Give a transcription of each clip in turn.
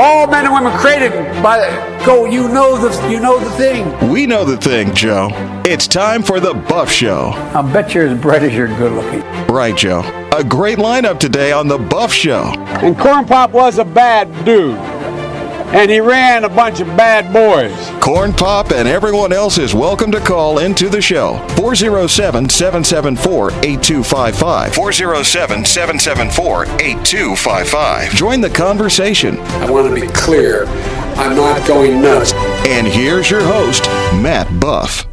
All men and women created by the, go. You know the you know the thing. We know the thing, Joe. It's time for the Buff Show. I bet you're as bright as you're good looking. Right, Joe. A great lineup today on the Buff Show. And Corn Pop was a bad dude. And he ran a bunch of bad boys. Corn Pop and everyone else is welcome to call into the show. 407 774 8255. 407 774 8255. Join the conversation. I want to be clear. I'm not going nuts. And here's your host, Matt Buff.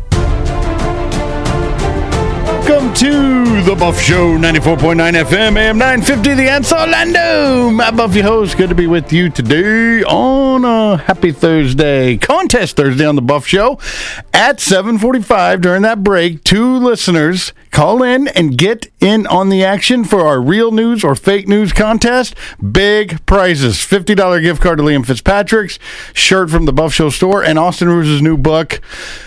To the Buff Show, 94.9 FM, AM 950, The Answer, Orlando. My Buffy host. Good to be with you today on a happy Thursday, contest Thursday on the Buff Show. At 745 during that break, two listeners call in and get in on the action for our real news or fake news contest. Big prizes. $50 gift card to Liam Fitzpatrick's, shirt from the Buff Show store, and Austin Rose's new book,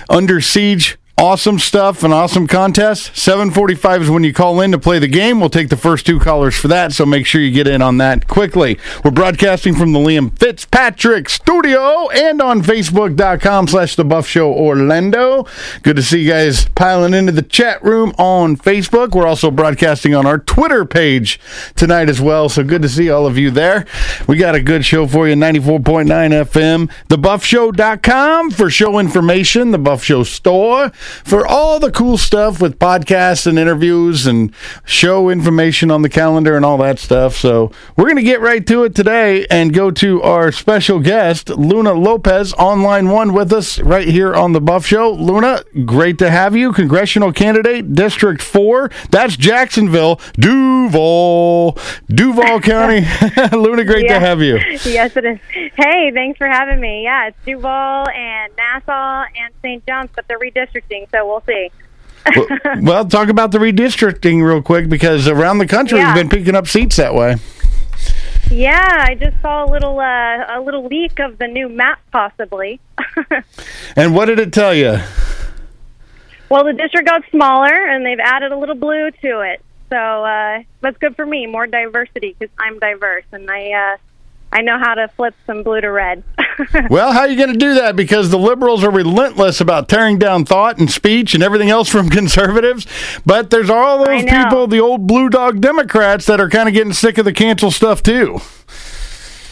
Under Siege awesome stuff an awesome contest 745 is when you call in to play the game. We'll take the first two callers for that so make sure you get in on that quickly. We're broadcasting from the liam fitzpatrick studio and on facebook.com slash the buff show orlando. Good to see you guys piling into the chat room on facebook. We're also broadcasting on our twitter page tonight as well so good to see all of you there. We got a good show for you 94.9 fm the thebuffshow.com for show information the buff show store for all the cool stuff with podcasts and interviews and show information on the calendar and all that stuff. So we're going to get right to it today and go to our special guest, Luna Lopez, online one with us right here on the Buff Show. Luna, great to have you. Congressional candidate, District 4. That's Jacksonville, Duval, Duval County. Luna, great to have you. Yes, it is. Hey, thanks for having me. Yeah, it's Duval and Nassau and St. Johns, but they're redistricting, so we'll see. well, well, talk about the redistricting real quick because around the country Yeah. we've been picking up seats that way. Yeah, I just saw a little uh, a little leak of the new map, possibly. And what did it tell you? well, the district got smaller, and they've added a little blue to it. So uh, that's good for me, more diversity because I'm diverse, and I uh, I know how to flip some blue to red. Well, how are you going to do that? Because the liberals are relentless about tearing down thought and speech and everything else from conservatives. But there's all those people, the old blue dog Democrats, that are kind of getting sick of the cancel stuff too.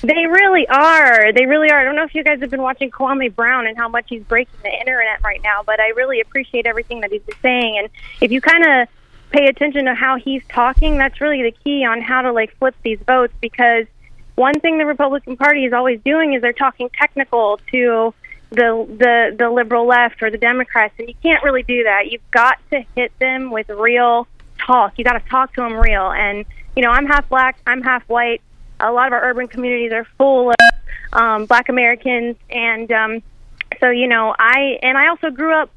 They really are. They really are. I don't know if you guys have been watching Kwame Brown and how much he's breaking the internet right now, but I really appreciate everything that he's been saying. And if you kind of pay attention to how he's talking, that's really the key on how to like flip these votes. Because one thing the Republican Party is always doing is they're talking technical to the the the liberal left or the Democrats, and you can't really do that. You've got to hit them with real talk. You got to talk to them real. And you know, I'm half black, I'm half white. A lot of our urban communities are full of um, black Americans, and um, so you know, I and I also grew up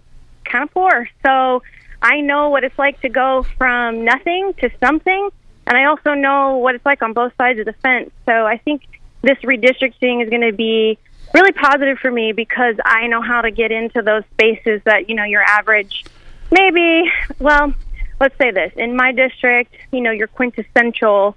kind of poor, so I know what it's like to go from nothing to something, and I also know what it's like on both sides of the fence. So I think this redistricting is going to be really positive for me because I know how to get into those spaces that you know your average, maybe. Well, let's say this in my district, you know, your quintessential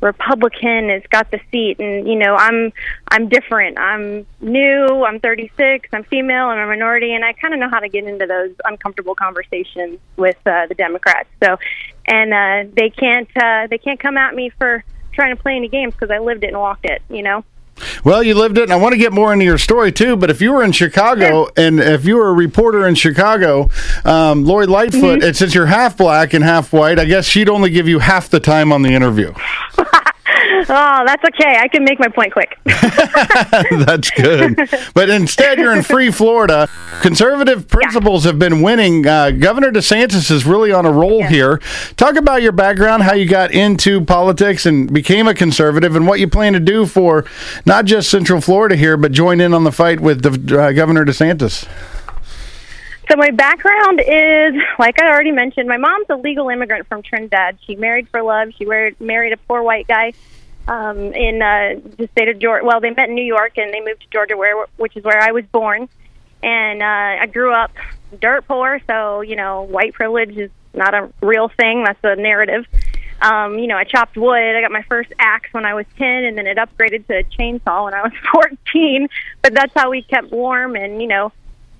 Republican has got the seat, and you know I'm I'm different. I'm new. I'm 36. I'm female. I'm a minority, and I kind of know how to get into those uncomfortable conversations with uh, the Democrats. So, and uh, they can't uh, they can't come at me for trying to play any games because I lived it and walked it. You know. Well, you lived it, and I want to get more into your story too. But if you were in Chicago, and if you were a reporter in Chicago, um, Lori Lightfoot, and since you're half black and half white, I guess she'd only give you half the time on the interview. Oh, that's okay. I can make my point quick. That's good. But instead, you're in free Florida. Conservative principles have been winning. Uh, Governor DeSantis is really on a roll here. Talk about your background, how you got into politics and became a conservative, and what you plan to do for not just Central Florida here, but join in on the fight with the, uh, Governor DeSantis. So my background is, like I already mentioned, my mom's a legal immigrant from Trinidad. She married for love. She married, married a poor white guy um, in uh, the state of Georgia. Well, they met in New York and they moved to Georgia, where which is where I was born. And uh, I grew up dirt poor, so you know, white privilege is not a real thing. That's a narrative. Um, you know, I chopped wood. I got my first axe when I was 10, and then it upgraded to a chainsaw when I was 14. But that's how we kept warm, and you know,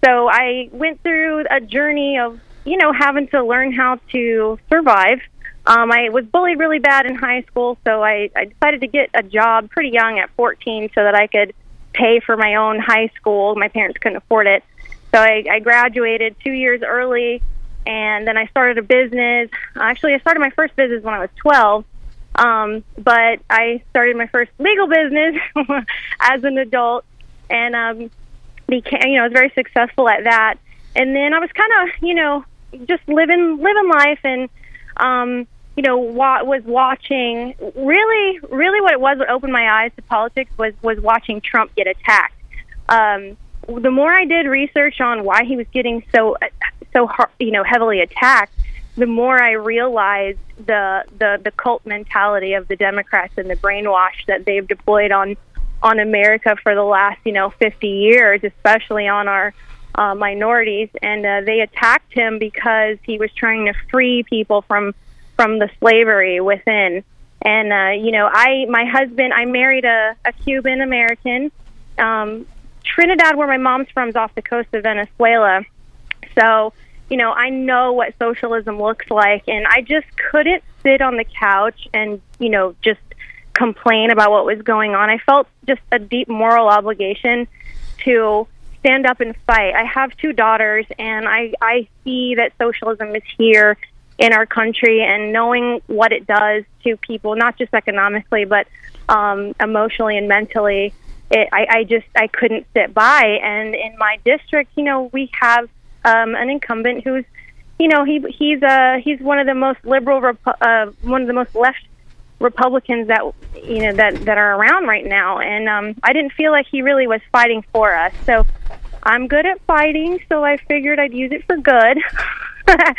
so I went through a journey of you know having to learn how to survive. Um, I was bullied really bad in high school, so I, I decided to get a job pretty young at 14 so that I could pay for my own high school. My parents couldn't afford it. So I, I graduated two years early, and then I started a business. Actually, I started my first business when I was 12, um, but I started my first legal business as an adult, and um, became, you know, I was very successful at that. And then I was kind of, you know, just living living life and um, you know, wa- was watching really, really what it was what opened my eyes to politics was was watching Trump get attacked. Um, the more I did research on why he was getting so so hard, you know heavily attacked, the more I realized the the the cult mentality of the Democrats and the brainwash that they've deployed on on America for the last you know 50 years, especially on our uh, minorities. And uh, they attacked him because he was trying to free people from from the slavery within. And uh, you know, I my husband, I married a, a Cuban American. Um, Trinidad, where my mom's from, is off the coast of Venezuela. So, you know, I know what socialism looks like, and I just couldn't sit on the couch and you know just complain about what was going on. I felt just a deep moral obligation to stand up and fight. I have two daughters, and I I see that socialism is here in our country and knowing what it does to people, not just economically, but um, emotionally and mentally. It, I, I just I couldn't sit by. And in my district, you know, we have um, an incumbent who's, you know, he he's uh he's one of the most liberal, uh, one of the most left Republicans that you know that that are around right now. And um, I didn't feel like he really was fighting for us. So I'm good at fighting, so I figured I'd use it for good.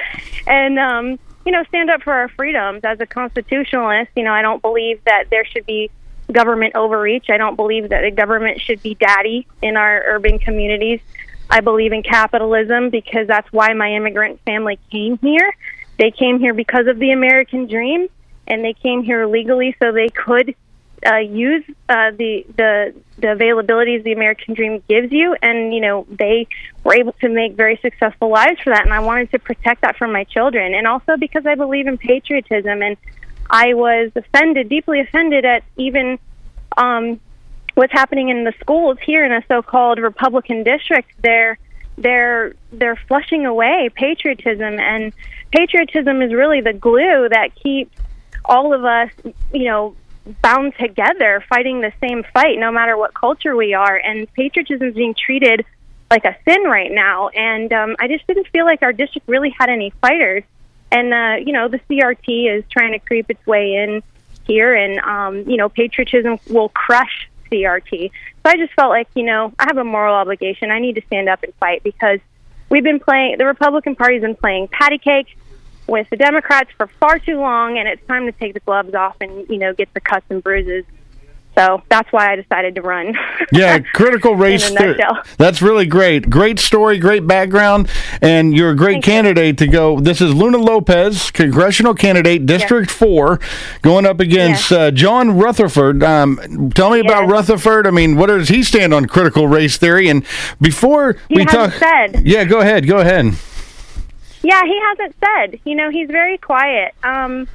and um, you know, stand up for our freedoms as a constitutionalist. You know, I don't believe that there should be government overreach. I don't believe that the government should be daddy in our urban communities. I believe in capitalism because that's why my immigrant family came here. They came here because of the American dream, and they came here legally so they could uh, use uh, the the the availabilities the American dream gives you, and you know they were able to make very successful lives for that. And I wanted to protect that for my children, and also because I believe in patriotism. And I was offended, deeply offended at even um, what's happening in the schools here in a so-called Republican district. They're they're they're flushing away patriotism, and patriotism is really the glue that keeps all of us, you know, bound together fighting the same fight no matter what culture we are. And patriotism is being treated like a sin right now. And um, i just didn't feel like our district really had any fighters. And uh, you know the crt is trying to creep its way in here and um, you know patriotism will crush crt so i just felt like you know i have a moral obligation. I need to stand up and fight because we've been playing the republican party's been playing patty cake with the Democrats for far too long, and it's time to take the gloves off and you know get the cuts and bruises. So that's why I decided to run. yeah, critical race. theory. That's really great. Great story, great background, and you're a great Thank candidate you. to go. This is Luna Lopez, congressional candidate, District yes. 4, going up against yes. uh, John Rutherford. Um, tell me yes. about Rutherford. I mean, what does he stand on critical race theory? And before we talk. Said. Yeah, go ahead. Go ahead. Yeah, he hasn't said. You know, he's very quiet. Um,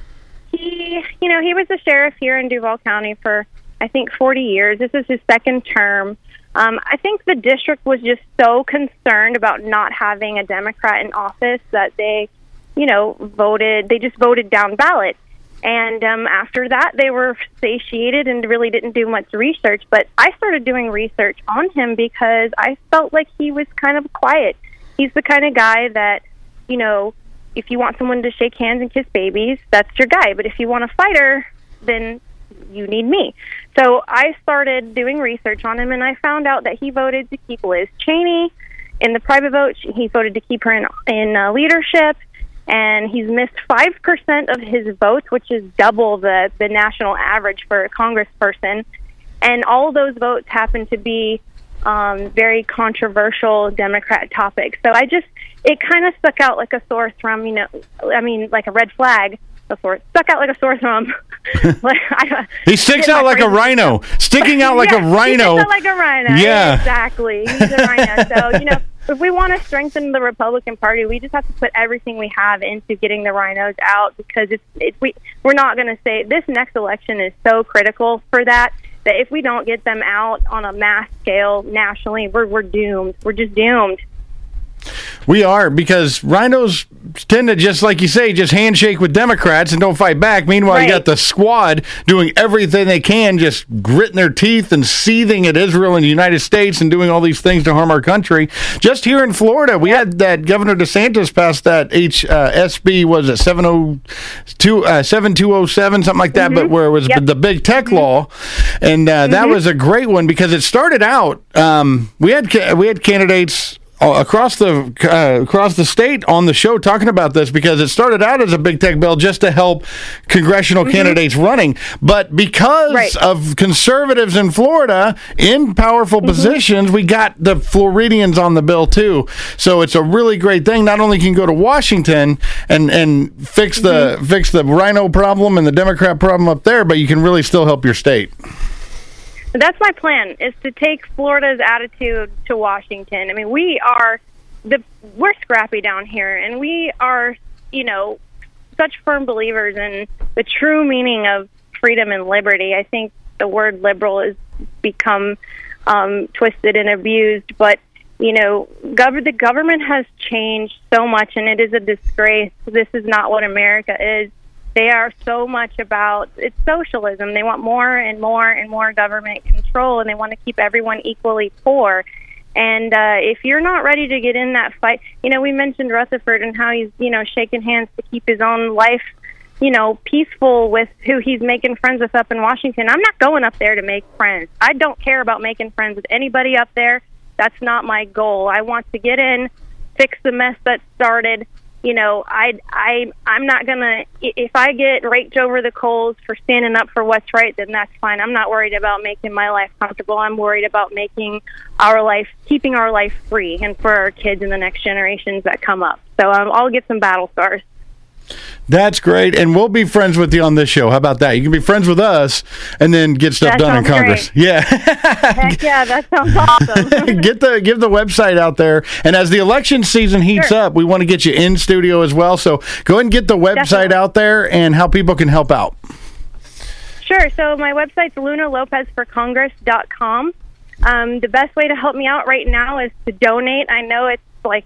he, you know, he was the sheriff here in Duval County for I think 40 years. This is his second term. Um, I think the district was just so concerned about not having a Democrat in office that they, you know, voted. They just voted down ballot. And um, after that, they were satiated and really didn't do much research. But I started doing research on him because I felt like he was kind of quiet. He's the kind of guy that you know, if you want someone to shake hands and kiss babies, that's your guy. But if you want a fighter, then you need me. So I started doing research on him, and I found out that he voted to keep Liz Cheney in the private vote. He voted to keep her in, in uh, leadership, and he's missed five percent of his votes, which is double the the national average for a congressperson. And all those votes happen to be um, very controversial Democrat topics. So I just, it kind of stuck out like a sore thumb, you know, I mean, like a red flag a sore stuck out like a sore thumb. like, I, He sticks out like a rhino. Sticking out like Yeah, a rhino. like a rhino. Yeah. exactly. He's a rhino. So you know, if we want to strengthen the Republican Party, we just have to put everything we have into getting the rhinos out because it's, it's we we're not going to say this next election is so critical for that that if we don't get them out on a mass scale nationally, we're we're doomed. We're just doomed. We are because rhinos tend to just like you say, just handshake with Democrats and don't fight back. Meanwhile, you got the squad doing everything they can, just gritting their teeth and seething at Israel and the United States and doing all these things to harm our country. Just here in Florida, we had that Governor DeSantis passed that H uh, SB was it 702 uh, 7207 something like that, but where it was Yep. the big tech law, and uh, that was a great one because it started out. Um, we had ca- we had candidates uh, Oh, across the uh, across the state on the show talking about this because it started out as a big tech bill just to help congressional mm-hmm. candidates running, but because Right. of conservatives in Florida in powerful mm-hmm. positions, we got the Floridians on the bill too. So it's a really great thing. Not only can you go to Washington and and fix the mm-hmm. fix the rhino problem and the Democrat problem up there, but you can really still help your state. That's my plan is to take Florida's attitude to Washington. I mean, we are the we're scrappy down here and we are, you know, such firm believers in the true meaning of freedom and liberty. I think the word liberal has become um, twisted and abused, but you know, gov- the government has changed so much, and it is a disgrace. This is not what America is. They are so much about it's socialism. They want more and more and more government control, and they want to keep everyone equally poor. And uh, if you're not ready to get in that fight, you know, we mentioned Rutherford and how he's, you know, shaking hands to keep his own life, you know, peaceful with who he's making friends with up in Washington. I'm not going up there to make friends. I don't care about making friends with anybody up there. That's not my goal. I want to get in, fix the mess that started. You know, I I I'm not gonna. If I get raked over the coals for standing up for what's right, then that's fine. I'm not worried about making my life comfortable. I'm worried about making our life, keeping our life free, and for our kids and the next generations that come up. So um, I'll get some battle scars. That's great, and we'll be friends with you on this show. How about that? You can be friends with us and then get stuff That done in Congress. great. Yeah. Heck yeah, that sounds awesome. get the give the website out there and as the election season heats Sure. up we want to get you in studio as well so go ahead and get the website Definitely. out there and how people can help out Sure. So my website's lunalopezforcongress.com. Um, the best way to help me out right now is to donate. I know it's like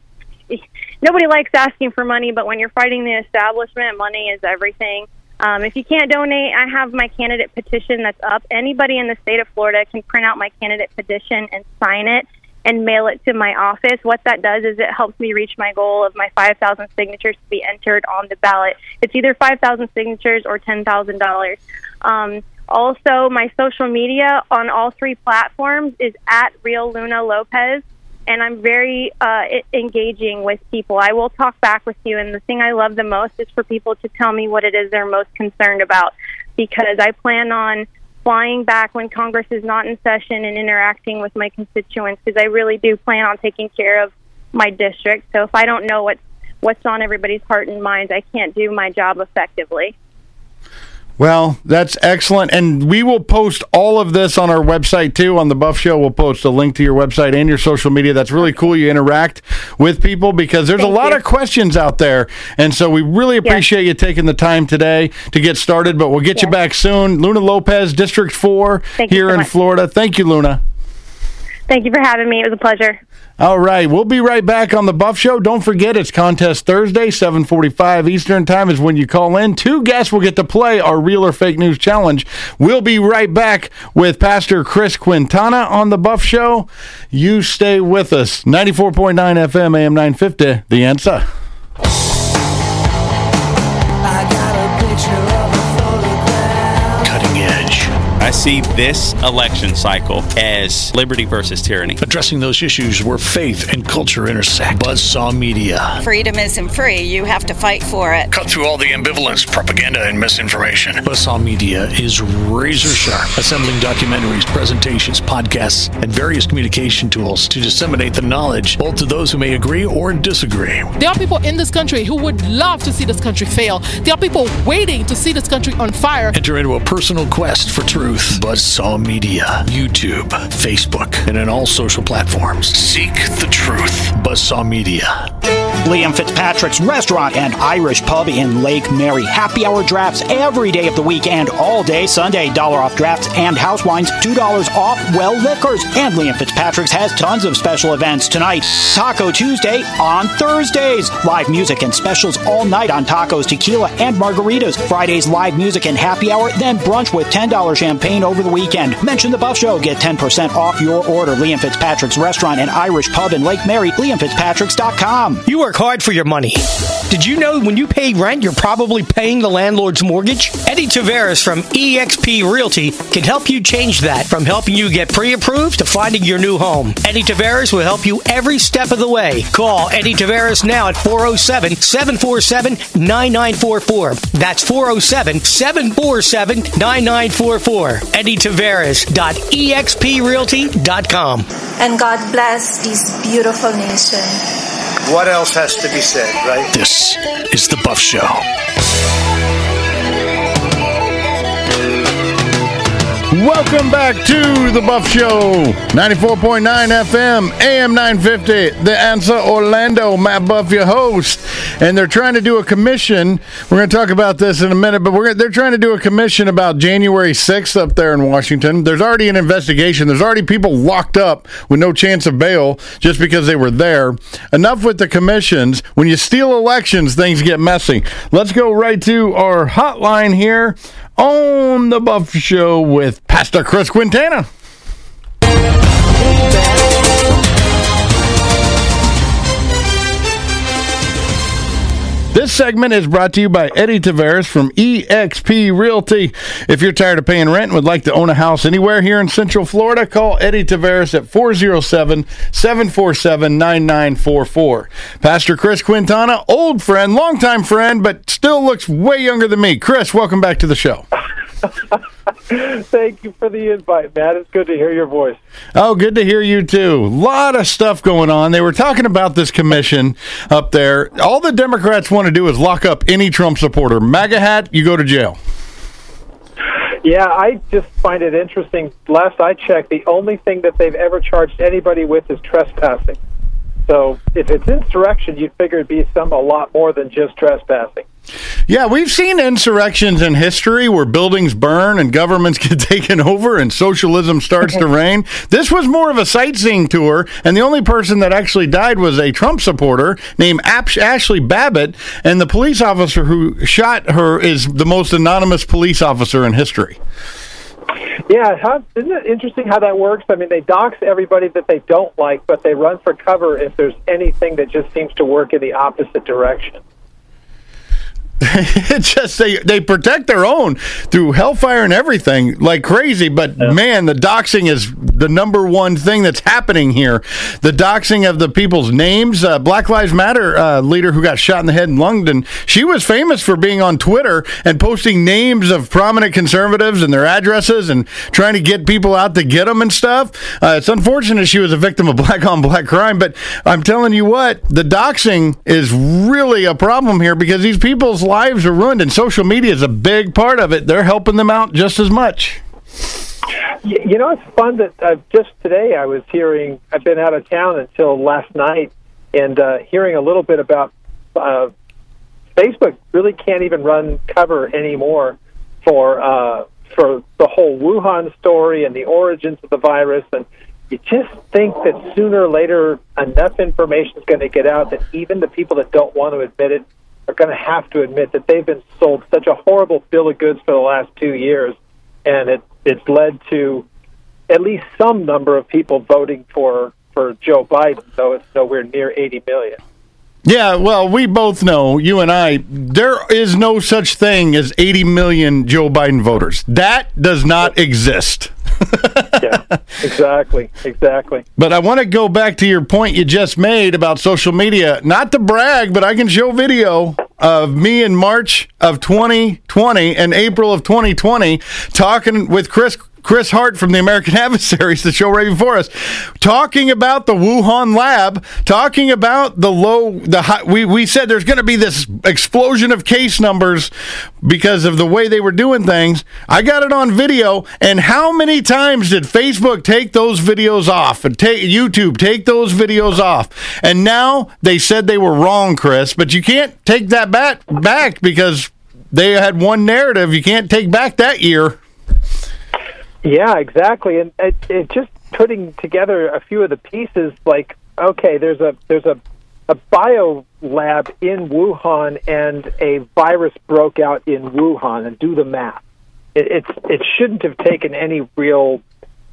nobody likes asking for money, but when you're fighting the establishment, money is everything. Um, if you can't donate, I have my candidate petition that's up. Anybody in the state of Florida can print out my candidate petition and sign it and mail it to my office. What that does is it helps me reach my goal of my 5,000 signatures to be entered on the ballot. It's either 5,000 signatures or $10,000. Um, also, my social media on all three platforms is at Real Luna Lopez, and I'm very uh, engaging with people. I will talk back with you, and the thing I love the most is for people to tell me what it is they're most concerned about, because I plan on flying back when Congress is not in session and interacting with my constituents, because I really do plan on taking care of my district. So if I don't know what's what's on everybody's heart and minds, I can't do my job effectively. Well that's excellent. And we will post all of this on our website too. On the buff show we'll post a link to your website and your social media. That's really cool. You interact with people because there's a lot you. of questions out there. And so we really appreciate you taking the time today to get started but we'll get you back soon. Luna lopez district 4 Thank here so in much. florida. Thank you luna. Thank you for having me. It was a pleasure. All right, we'll be right back on the Buff Show. Don't forget, it's Contest Thursday, 7:45 Eastern Time is when you call in. Two guests will get to play our Real or Fake News Challenge. We'll be right back with Pastor Chris Quintana on the Buff Show. You stay with us. 94.9 FM, AM 950. The answer. See this election cycle as liberty versus tyranny. Addressing those issues where faith and culture intersect. Buzzsaw Media. Freedom isn't free. You have to fight for it. Cut through all the ambivalence, propaganda, and misinformation. Buzzsaw Media is razor sharp, assembling documentaries, presentations, podcasts, and various communication tools to disseminate the knowledge both to those who may agree or disagree. There are people in this country who would love to see this country fail. There are people waiting to see this country on fire. Enter into a personal quest for truth. Buzzsaw Media, YouTube, Facebook, and in all social platforms. Seek the truth. Buzzsaw Media. Liam Fitzpatrick's Restaurant and Irish Pub in Lake Mary. Happy hour drafts every day of the week and all day Sunday. Dollar off drafts and house wines, $2 off well liquors. And Liam Fitzpatrick's has tons of special events tonight. Taco Tuesday on Thursdays. Live music and specials all night on tacos, tequila, and margaritas. Fridays, live music and happy hour, then brunch with $10 champagne over the weekend. Mention the Buff Show. Get 10% off your order. Liam Fitzpatrick's Restaurant and Irish Pub in Lake Mary. LiamFitzpatricks.com. You work hard for your money. Did you know when you pay rent, you're probably paying the landlord's mortgage? Eddie Tavares from eXp Realty can help you change that from helping you get pre approved to finding your new home. Eddie Tavares will help you every step of the way. Call Eddie Tavares now at 407 747 9944. That's 407 747 9944. Eddie Tavares.exprealty.com. And God bless this beautiful nation. What else has to be said, right? This is The Buff Show. Welcome back to the Buff Show, 94.9 FM, AM 950. The Answer Orlando, Matt Buff, your host, and they're trying to do a commission. We're going to talk about this in a minute, but we're they're trying to do a commission about January 6th up there in Washington. There's already an investigation. There's already people locked up with no chance of bail just because they were there. Enough with the commissions. When you steal elections, things get messy. Let's go right to our hotline here on the Buff Show with Pastor Chris Quintana. This segment is brought to you by Eddie Tavares from eXp Realty. If you're tired of paying rent and would like to own a house anywhere here in Central Florida, call Eddie Tavares at 407 747 9944. Pastor Chris Quintana, old friend, longtime friend, but still looks way younger than me. Chris, welcome back to the show. Thank you for the invite, Matt. It's good to hear your voice. Oh, good to hear you too. A lot of stuff going on. They were talking about this commission up there. All the Democrats want to do is lock up any Trump supporter. MAGA hat, you go to jail. Yeah, I just find it interesting. Last I checked, the only thing that they've ever charged anybody with is trespassing. So if it's insurrection, you'd figure it'd be some a lot more than just trespassing. Yeah, we've seen insurrections in history where buildings burn and governments get taken over and socialism starts to reign. This was more of a sightseeing tour, and the only person that actually died was a Trump supporter named Ashli Babbitt, and the police officer who shot her is the most anonymous police officer in history. Yeah, how, isn't it interesting how that works? I mean, they dox everybody that they don't like, but they run for cover if there's anything that just seems to work in the opposite direction. it's just they they protect their own through hellfire and everything like crazy. But yeah. man, the doxing is the number one thing that's happening here. The doxing of the people's names. Uh, Black Lives Matter uh, leader who got shot in the head in London. She was famous for being on Twitter and posting names of prominent conservatives and their addresses and trying to get people out to get them and stuff. Uh, it's unfortunate she was a victim of black on black crime, but I'm telling you what, the doxing is really a problem here because these people's lives are ruined, and social media is a big part of it. They're helping them out just as much. You know, it's fun that uh, just today I was hearing. I've been out of town until last night, and uh, hearing a little bit about uh, Facebook. Really can't even run cover anymore for uh, for the whole Wuhan story and the origins of the virus. And you just think that sooner or later enough information is going to get out that even the people that don't want to admit it are going to have to admit that they've been sold such a horrible bill of goods for the last two years, and it it's led to at least some number of people voting for for Joe Biden, though it's nowhere near 80 million. Yeah, well, we both know, you and I, there is no such thing as 80 million Joe Biden voters. That does not exist. yeah, exactly, exactly. But I want to go back to your point you just made about social media. Not to brag, but I can show video of me in March of 2020 and April of 2020 talking with Chris Chris Hart from the American Adversaries, the show right before us, talking about the Wuhan lab, talking about the low, the high, we, we said there's going to be this explosion of case numbers because of the way they were doing things. I got it on video, and how many times did Facebook take those videos off and take YouTube take those videos off? And now they said they were wrong, Chris, but you can't take that back back because they had one narrative. You can't take back that year. Yeah, exactly, and it, it just putting together a few of the pieces. Like, okay, there's a there's a a bio lab in Wuhan, and a virus broke out in Wuhan. And do the math. It, it's it shouldn't have taken any real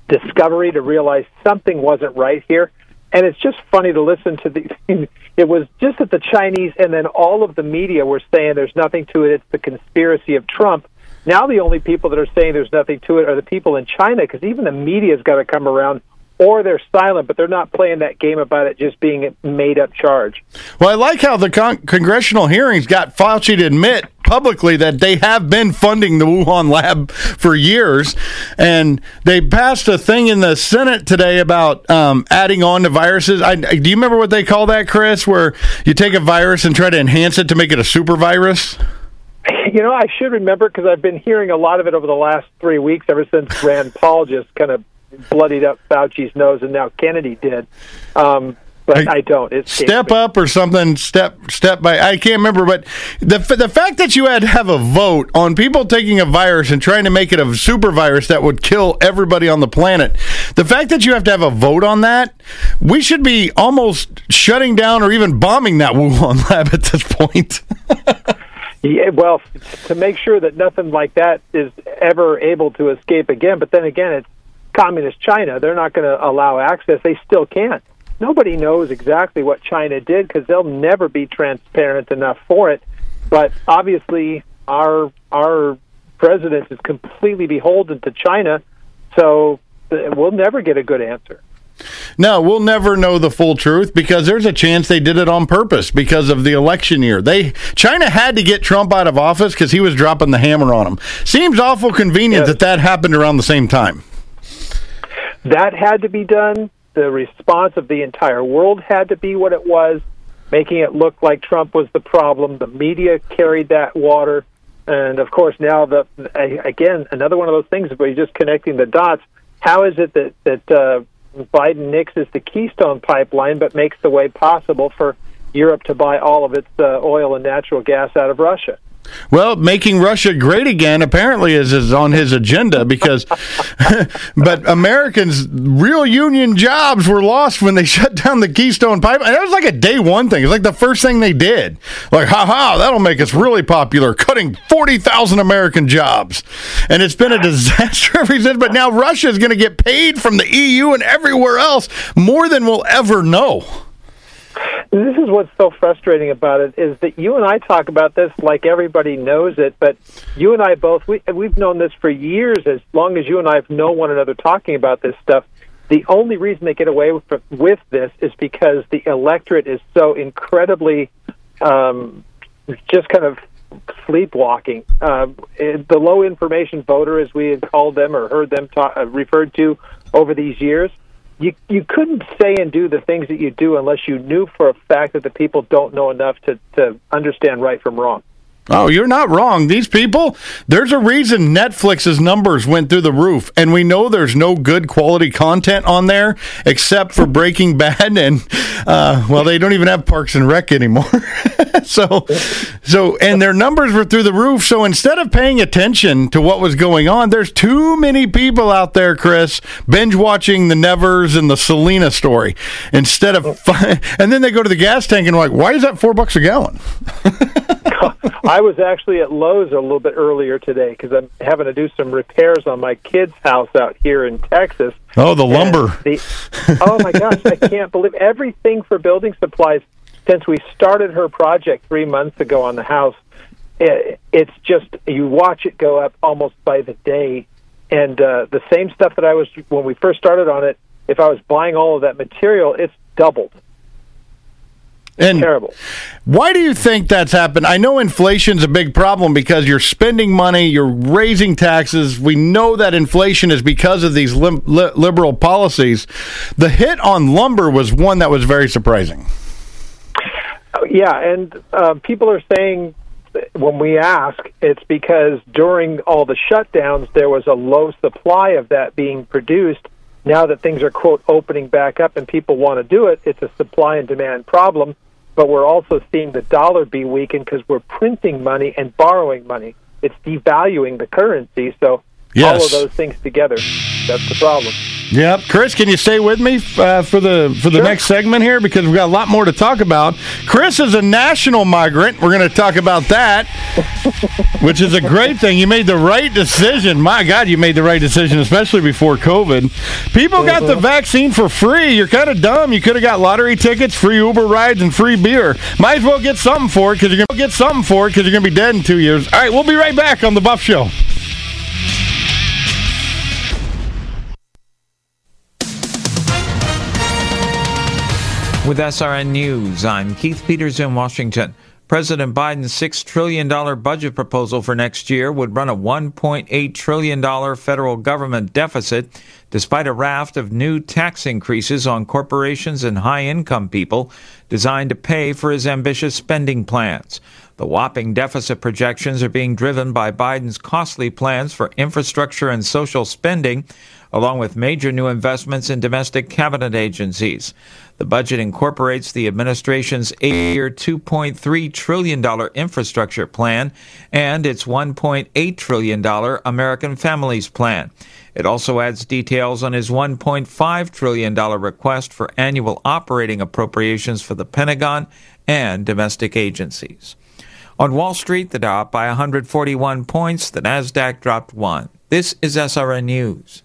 discovery to realize something wasn't right here. And it's just funny to listen to the. It was just that the Chinese and then all of the media were saying there's nothing to it. It's the conspiracy of Trump now the only people that are saying there's nothing to it are the people in China because even the media's got to come around or they're silent, but they're not playing that game about it just being a made up charge. Well, I like how the con- congressional hearings got Fauci to admit publicly that they have been funding the Wuhan lab for years. And they passed a thing in the Senate today about um, adding on to viruses. I, do you remember what they call that, Chris, where you take a virus and try to enhance it to make it a super virus? You know, I should remember because I've been hearing a lot of it over the last three weeks, ever since Rand Paul just kind of bloodied up Fauci's nose, and now Kennedy did. Um, but I, I don't. It's step up or something. Step step by. I can't remember, but the the fact that you had to have a vote on people taking a virus and trying to make it a super virus that would kill everybody on the planet. The fact that you have to have a vote on that, we should be almost shutting down or even bombing that Wuhan lab at this point. Yeah, well, to make sure that nothing like that is ever able to escape again. But then again, it's communist China. They're not going to allow access. They still can't. Nobody knows exactly what China did because they'll never be transparent enough for it. But obviously, our our president is completely beholden to China, so uh, we'll never get a good answer. No, we'll never know the full truth because there's a chance they did it on purpose because of the election year. They China had to get Trump out of office because he was dropping the hammer on them. Seems awful convenient yes. that that happened around the same time. That had to be done. The response of the entire world had to be what it was, making it look like Trump was the problem. The media carried that water, and of course now the again another one of those things where you're just connecting the dots. How is it that that uh, Biden nixes the Keystone pipeline, but makes the way possible for Europe to buy all of its uh, oil and natural gas out of Russia. Well, making Russia great again apparently is, is on his agenda because, but Americans' real union jobs were lost when they shut down the Keystone Pipeline. That was like a day one thing. It's like the first thing they did. Like, ha ha, that'll make us really popular, cutting 40,000 American jobs. And it's been a disaster ever since. But now Russia is going to get paid from the EU and everywhere else more than we'll ever know. This is what's so frustrating about it is that you and I talk about this like everybody knows it, but you and I both we we've known this for years. As long as you and I have known one another talking about this stuff, the only reason they get away with, with this is because the electorate is so incredibly um, just kind of sleepwalking. Uh, the low information voter, as we had called them or heard them ta- uh, referred to over these years you you couldn't say and do the things that you do unless you knew for a fact that the people don't know enough to to understand right from wrong. Oh, you're not wrong. These people, there's a reason Netflix's numbers went through the roof, and we know there's no good quality content on there except for Breaking Bad, and uh, well, they don't even have Parks and Rec anymore. so, so, and their numbers were through the roof. So instead of paying attention to what was going on, there's too many people out there, Chris, binge watching the Nevers and the Selena story instead of, and then they go to the gas tank and like, why is that four bucks a gallon? I was actually at Lowe's a little bit earlier today because I'm having to do some repairs on my kid's house out here in Texas. Oh, the lumber! The, oh my gosh, I can't believe everything for building supplies since we started her project three months ago on the house, it, it's just you watch it go up almost by the day, and uh, the same stuff that I was when we first started on it. If I was buying all of that material, it's doubled. And terrible. Why do you think that's happened? I know inflation's a big problem because you're spending money, you're raising taxes. We know that inflation is because of these lim- li- liberal policies. The hit on lumber was one that was very surprising. Oh, Yeah, and uh, people are saying when we ask, it's because during all the shutdowns, there was a low supply of that being produced. Now that things are, quote, opening back up and people want to do it, it's a supply and demand problem. But we're also seeing the dollar be weakened because we're printing money and borrowing money. It's devaluing the currency. So all of those things together, that's the problem. Yep, Chris, can you stay with me uh, for the for the next segment here because we've got a lot more to talk about. Chris is a national migrant. We're going to talk about that, which is a great thing. You made the right decision. My God, you made the right decision, especially before COVID. People got the vaccine for free. You're kind of dumb. You could have got lottery tickets, free Uber rides, and free beer. Might as well get something for it because you're going to get something for it because you're going to be dead in two years. All right, we'll be right back on the Buff Show. With SRN News, I'm Keith Peters in Washington. President Biden's $6 trillion budget proposal for next year would run a $1.8 trillion federal government deficit, despite a raft of new tax increases on corporations and high income people designed to pay for his ambitious spending plans. The whopping deficit projections are being driven by Biden's costly plans for infrastructure and social spending, along with major new investments in domestic cabinet agencies. The budget incorporates the administration's eight year, $2.3 trillion infrastructure plan and its $1.8 trillion American Families Plan. It also adds details on his $1.5 trillion request for annual operating appropriations for the Pentagon and domestic agencies. On Wall Street, the Dow up by 141 points, the Nasdaq dropped 1. This is SRN News.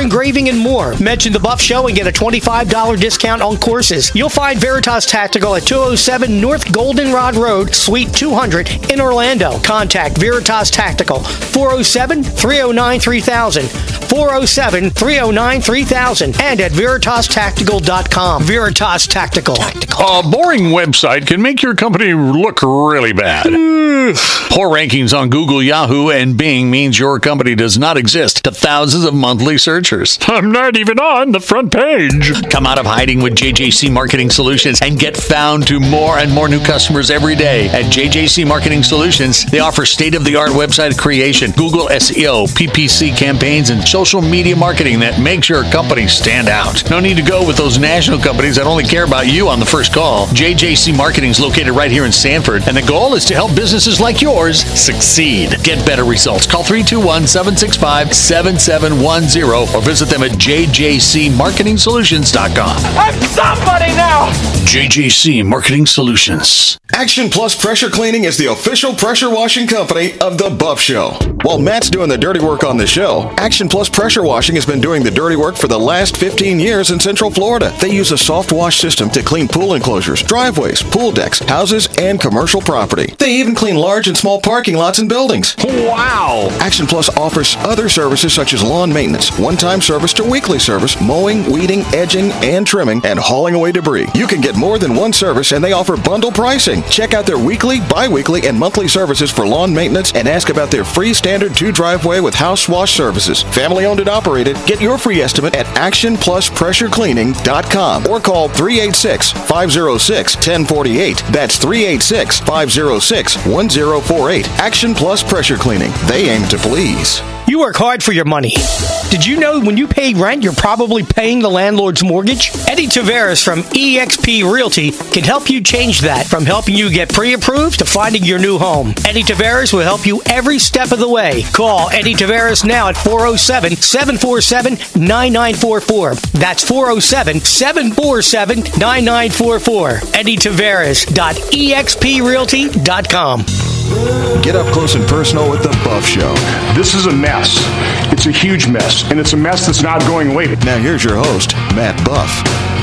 engraving, and more. Mention the Buff Show and get a $25 discount on courses. You'll find Veritas Tactical at 207 North Goldenrod Road, Suite 200 in Orlando. Contact Veritas Tactical 407 309 3000. 407 309 3000 and at veritastactical.com. Veritas Tactical. A boring website can make your company look really bad. Poor rankings on Google, Yahoo, and Bing means your company does not exist to thousands of monthly searchers. I'm not even on the front page. Come out of hiding with JJC Marketing Solutions and get found to more and more new customers every day. At JJC Marketing Solutions, they offer state of the art website creation, Google SEO, PPC campaigns, and social media marketing that makes your company stand out. No need to go with those national companies that only care about you on the first call. JJC Marketing is located right here in Sanford, and the goal is to help businesses like yours succeed. Get better results. Call 321 765 7710 or visit them at jjcmarketingsolutions.com. I'm somebody now! JJC Marketing Solutions. Action Plus Pressure Cleaning is the official pressure washing company of The Buff Show. While Matt's doing the dirty work on the show, Action Plus Pressure Washing has been doing the dirty work for the last 15 years in Central Florida. They use a soft wash system to clean pool enclosures, driveways, pool decks, houses, and commercial property. They even clean large and small parking lots and buildings. Wow! Action Plus offers other services such as lawn maintenance, one time service to weekly service, mowing, weeding, edging, and trimming, and hauling away debris. You can get more than one service and they offer bundle pricing. Check out their weekly, bi weekly, and monthly services for lawn maintenance and ask about their free standard two driveway with house wash services. Family owned and operated. Get your free estimate at actionpluspressurecleaning.com or call 386 506 1048. That's 386 506 1048. Action Plus Pressure Cleaning. They aim to please. You work hard for your money. Did you know when you pay rent, you're probably paying the landlord's mortgage? Eddie Taveras from eXp Realty can help you change that from helping you get pre approved to finding your new home. Eddie Taveras will help you every step of the way. Call Eddie Taveras now at 407 747 9944. That's 407 747 9944. Eddie Taveras.exprealty.com. Get up close and personal with the Buff Show. This is a mess. It's a huge mess, and it's a mess that's not going away. Now here's your host, Matt Buff.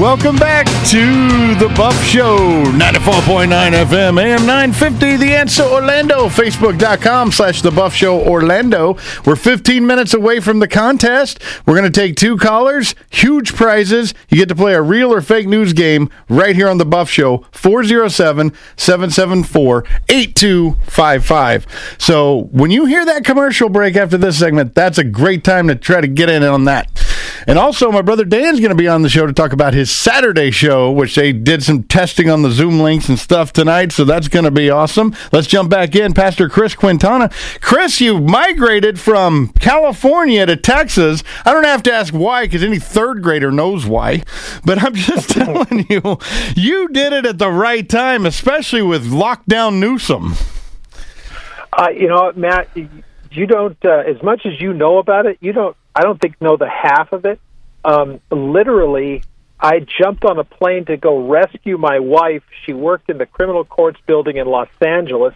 Welcome back to the Buff Show, 94.9 FM, AM 950, The Answer Orlando, Facebook.com slash The Buff Show Orlando. We're 15 minutes away from the contest. We're going to take two callers, huge prizes. You get to play a real or fake news game right here on the Buff Show, 407 774 8255. So when you hear that commercial break after this segment, that's a great time to try to get in on that. And also, my brother Dan's going to be on the show to talk about his Saturday show, which they did some testing on the Zoom links and stuff tonight. So that's going to be awesome. Let's jump back in. Pastor Chris Quintana. Chris, you migrated from California to Texas. I don't have to ask why because any third grader knows why. But I'm just telling you, you did it at the right time, especially with lockdown Newsom. Uh, you know, Matt, you don't, uh, as much as you know about it, you don't I don't think know the half of it. Um, literally, I jumped on a plane to go rescue my wife. She worked in the criminal courts building in Los Angeles,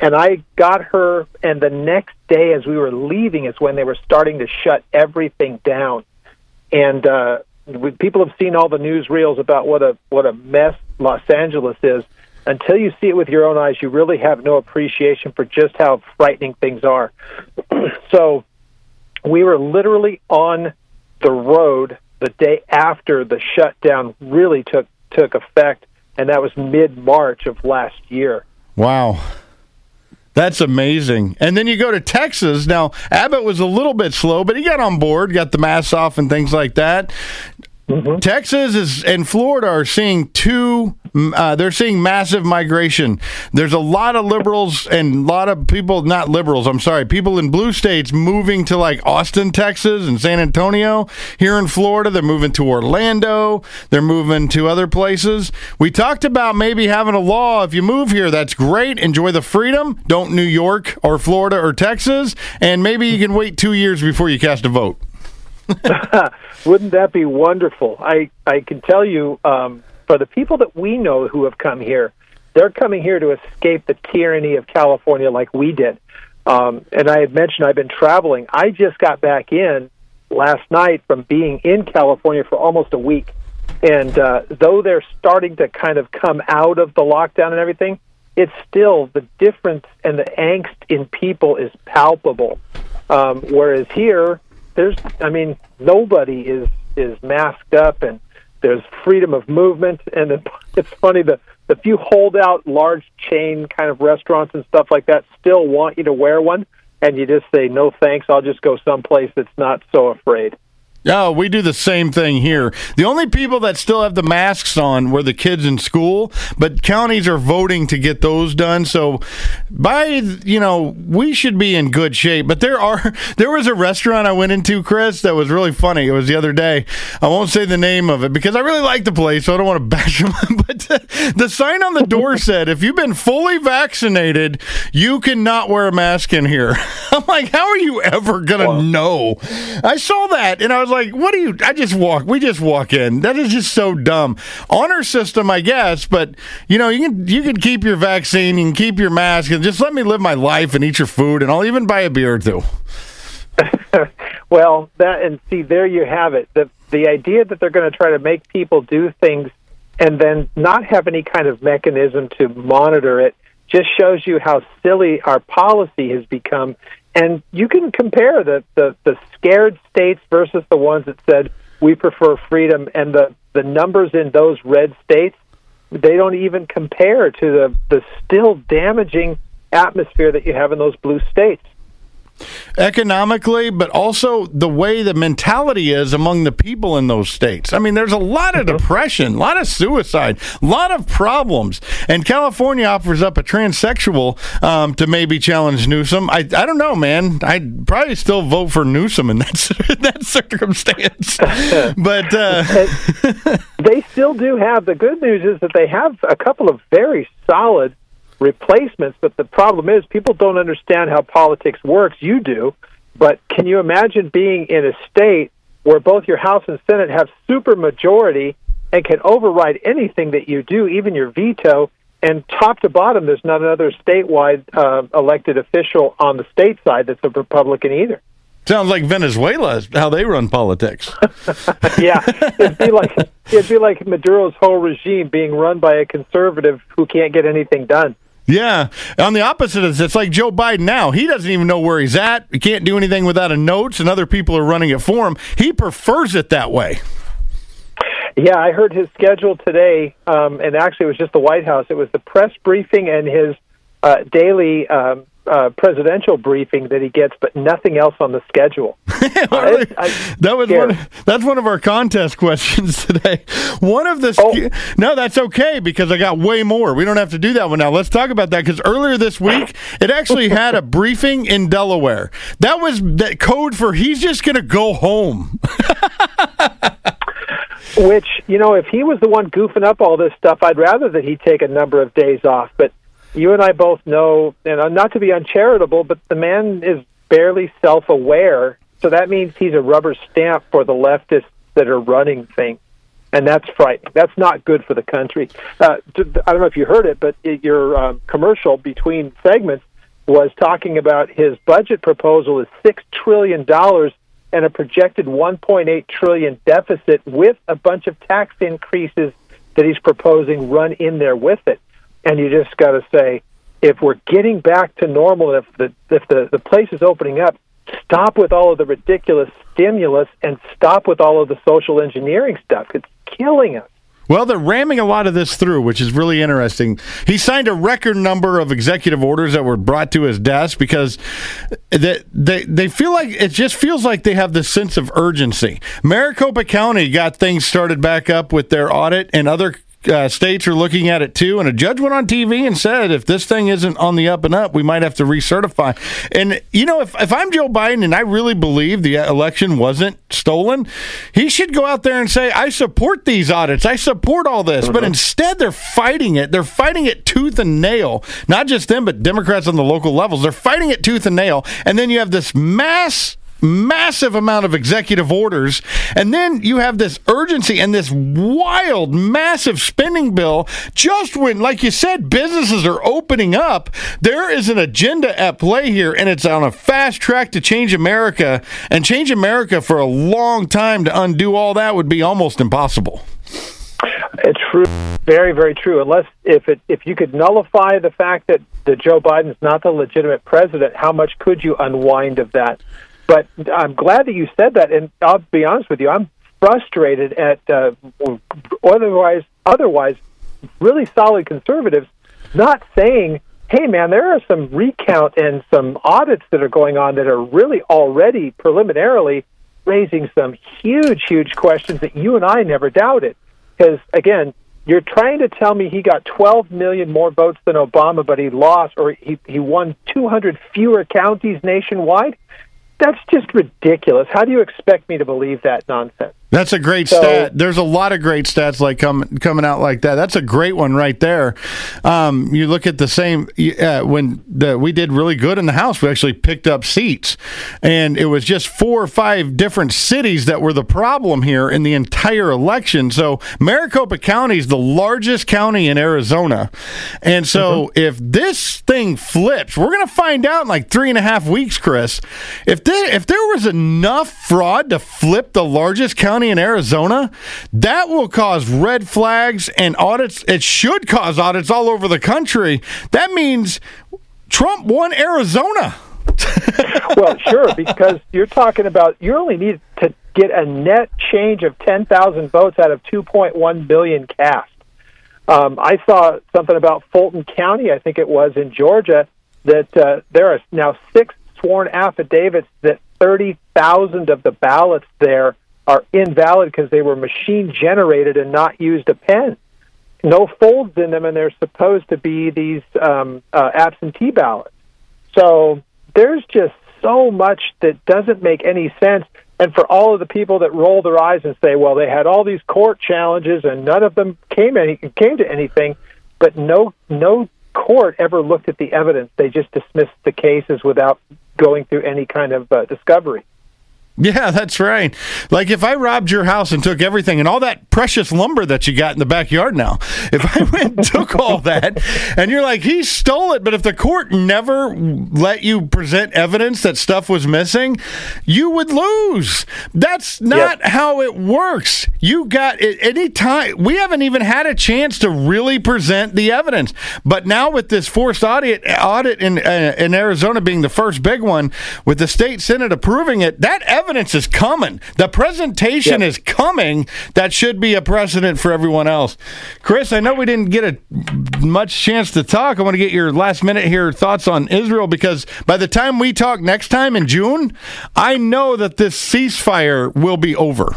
and I got her. And the next day, as we were leaving, is when they were starting to shut everything down. And uh, we, people have seen all the newsreels about what a what a mess Los Angeles is. Until you see it with your own eyes, you really have no appreciation for just how frightening things are. so we were literally on the road the day after the shutdown really took took effect, and that was mid March of last year. Wow. That's amazing. And then you go to Texas. Now, Abbott was a little bit slow, but he got on board, got the masks off and things like that. Mm-hmm. Texas is and Florida are seeing two. Uh, they're seeing massive migration. There's a lot of liberals and a lot of people, not liberals. I'm sorry, people in blue states moving to like Austin, Texas, and San Antonio. Here in Florida, they're moving to Orlando. They're moving to other places. We talked about maybe having a law. If you move here, that's great. Enjoy the freedom. Don't New York or Florida or Texas, and maybe you can wait two years before you cast a vote. Wouldn't that be wonderful? I I can tell you, um, for the people that we know who have come here, they're coming here to escape the tyranny of California, like we did. Um, and I had mentioned I've been traveling. I just got back in last night from being in California for almost a week, and uh, though they're starting to kind of come out of the lockdown and everything, it's still the difference and the angst in people is palpable. Um, whereas here, there's I mean nobody is is masked up and there's freedom of movement and it's funny the the few holdout large chain kind of restaurants and stuff like that still want you to wear one and you just say no thanks I'll just go someplace that's not so afraid. Oh, we do the same thing here. The only people that still have the masks on were the kids in school, but counties are voting to get those done. So by, you know, we should be in good shape. But there are there was a restaurant I went into, Chris, that was really funny. It was the other day. I won't say the name of it because I really like the place, so I don't want to bash them. but the sign on the door said, "If you've been fully vaccinated, you cannot wear a mask in here." I'm like, "How are you ever going to know?" I saw that and I was like, what do you? I just walk. We just walk in. That is just so dumb. Honor system, I guess, but you know, you can you can keep your vaccine, you can keep your mask, and just let me live my life and eat your food, and I'll even buy a beer or two. well, that and see, there you have it. The the idea that they're going to try to make people do things and then not have any kind of mechanism to monitor it just shows you how silly our policy has become and you can compare the, the, the scared states versus the ones that said we prefer freedom, and the, the numbers in those red states, they don't even compare to the, the still damaging atmosphere that you have in those blue states. Economically, but also the way the mentality is among the people in those states. I mean, there's a lot of depression, a lot of suicide, a lot of problems. And California offers up a transsexual um, to maybe challenge Newsom. I, I don't know, man. I'd probably still vote for Newsom in that, that circumstance. but uh, they still do have the good news is that they have a couple of very solid replacements. But the problem is, people don't understand how politics works. You do. But can you imagine being in a state where both your House and Senate have super majority and can override anything that you do, even your veto? And top to bottom, there's not another statewide uh, elected official on the state side that's a Republican either. Sounds like Venezuela is how they run politics. yeah, it'd be like it'd be like Maduro's whole regime being run by a conservative who can't get anything done. Yeah. On the opposite, is it's like Joe Biden now. He doesn't even know where he's at. He can't do anything without a notes, and other people are running it for him. He prefers it that way. Yeah, I heard his schedule today, um, and actually, it was just the White House. It was the press briefing and his uh, daily um, uh, presidential briefing that he gets, but nothing else on the schedule. I, I, that was one, that's one of our contest questions today. One of the oh. no, that's okay because I got way more. We don't have to do that one now. Let's talk about that because earlier this week it actually had a briefing in Delaware. That was that code for he's just going to go home. Which you know, if he was the one goofing up all this stuff, I'd rather that he take a number of days off, but you and I both know, and not to be uncharitable, but the man is barely self aware. So that means he's a rubber stamp for the leftists that are running things. And that's frightening. That's not good for the country. Uh, I don't know if you heard it, but it, your um, commercial between segments was talking about his budget proposal is $6 trillion and a projected 1.8 trillion deficit with a bunch of tax increases that he's proposing run in there with it and you just got to say, if we're getting back to normal, if the if the the place is opening up, stop with all of the ridiculous stimulus and stop with all of the social engineering stuff. It's killing us. Well, they're ramming a lot of this through, which is really interesting. He signed a record number of executive orders that were brought to his desk because they, they, they feel like it just feels like they have this sense of urgency. Maricopa County got things started back up with their audit, and other uh, states are looking at it too. And a judge went on TV and said, if this thing isn't on the up and up, we might have to recertify. And, you know, if, if I'm Joe Biden and I really believe the election wasn't stolen, he should go out there and say, I support these audits. I support all this. But uh-huh. instead, they're fighting it. They're fighting it tooth and nail. Not just them, but Democrats on the local levels. They're fighting it tooth and nail. And then you have this mass massive amount of executive orders. And then you have this urgency and this wild, massive spending bill just when, like you said, businesses are opening up. There is an agenda at play here, and it's on a fast track to change America. And change America for a long time to undo all that would be almost impossible. It's true, very, very true. Unless if it if you could nullify the fact that that Joe Biden's not the legitimate president, how much could you unwind of that? But I'm glad that you said that, and I'll be honest with you, I'm frustrated at uh, otherwise otherwise really solid conservatives not saying, "Hey, man, there are some recount and some audits that are going on that are really already preliminarily raising some huge, huge questions that you and I never doubted." Because again, you're trying to tell me he got 12 million more votes than Obama, but he lost or he he won 200 fewer counties nationwide that's just ridiculous. How do you expect me to believe that nonsense? That's a great so, stat. There's a lot of great stats like coming coming out like that. That's a great one right there. Um, you look at the same uh, when the, we did really good in the House. We actually picked up seats, and it was just four or five different cities that were the problem here in the entire election. So Maricopa County is the largest county in Arizona, and so mm-hmm. if this thing flips, we're going to find out in like three and a half weeks, Chris. If there, if there was enough fraud to flip the largest county County in Arizona, that will cause red flags and audits. It should cause audits all over the country. That means Trump won Arizona. well, sure, because you're talking about you only need to get a net change of 10,000 votes out of 2.1 billion cast. Um, I saw something about Fulton County, I think it was in Georgia, that uh, there are now six sworn affidavits that 30,000 of the ballots there are invalid because they were machine generated and not used a pen. No folds in them, and they're supposed to be these um, uh, absentee ballots. So there's just so much that doesn't make any sense. And for all of the people that roll their eyes and say, "Well, they had all these court challenges and none of them came any came to anything," but no no court ever looked at the evidence. They just dismissed the cases without going through any kind of uh, discovery. Yeah, that's right. Like if I robbed your house and took everything and all that precious lumber that you got in the backyard now, if I went and took all that and you're like, he stole it, but if the court never let you present evidence that stuff was missing, you would lose. That's not yep. how it works. You got it any time. We haven't even had a chance to really present the evidence. But now with this forced audit, audit in, uh, in Arizona being the first big one, with the state Senate approving it, that evidence evidence is coming. The presentation yep. is coming. That should be a precedent for everyone else. Chris, I know we didn't get a much chance to talk. I want to get your last minute here thoughts on Israel because by the time we talk next time in June, I know that this ceasefire will be over.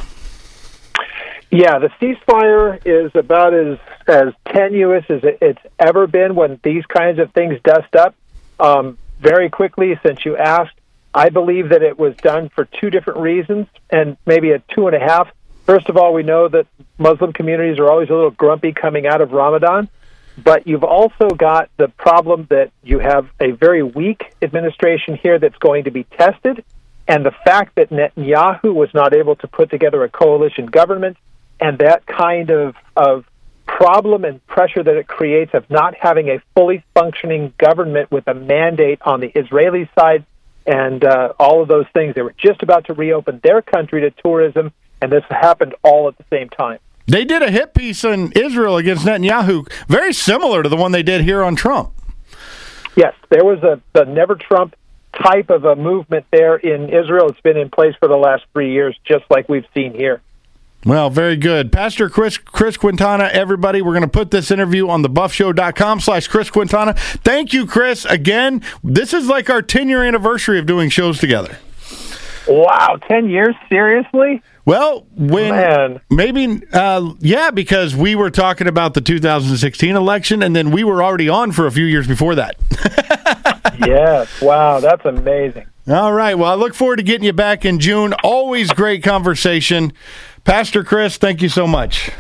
Yeah, the ceasefire is about as as tenuous as it's ever been when these kinds of things dust up. Um, very quickly, since you asked, I believe that it was done for two different reasons and maybe a two and a half. First of all, we know that Muslim communities are always a little grumpy coming out of Ramadan, but you've also got the problem that you have a very weak administration here that's going to be tested, and the fact that Netanyahu was not able to put together a coalition government, and that kind of, of problem and pressure that it creates of not having a fully functioning government with a mandate on the Israeli side and uh, all of those things. They were just about to reopen their country to tourism, and this happened all at the same time. They did a hit piece in Israel against Netanyahu, very similar to the one they did here on Trump. Yes, there was a the Never Trump type of a movement there in Israel. It's been in place for the last three years, just like we've seen here. Well, very good. Pastor Chris Chris Quintana, everybody, we're going to put this interview on thebuffshow.com slash Chris Quintana. Thank you, Chris. Again, this is like our 10-year anniversary of doing shows together. Wow, 10 years? Seriously? Well, when Man. maybe, uh, yeah, because we were talking about the 2016 election, and then we were already on for a few years before that. yes, wow, that's amazing. All right, well, I look forward to getting you back in June. Always great conversation. Pastor Chris, thank you so much.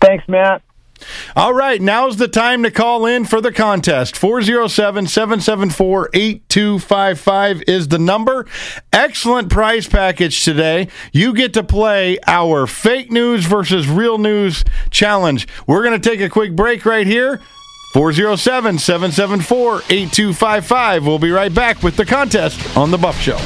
Thanks, Matt. All right, now's the time to call in for the contest. 407 774 8255 is the number. Excellent prize package today. You get to play our fake news versus real news challenge. We're going to take a quick break right here. 407 774 8255. We'll be right back with the contest on The Buff Show.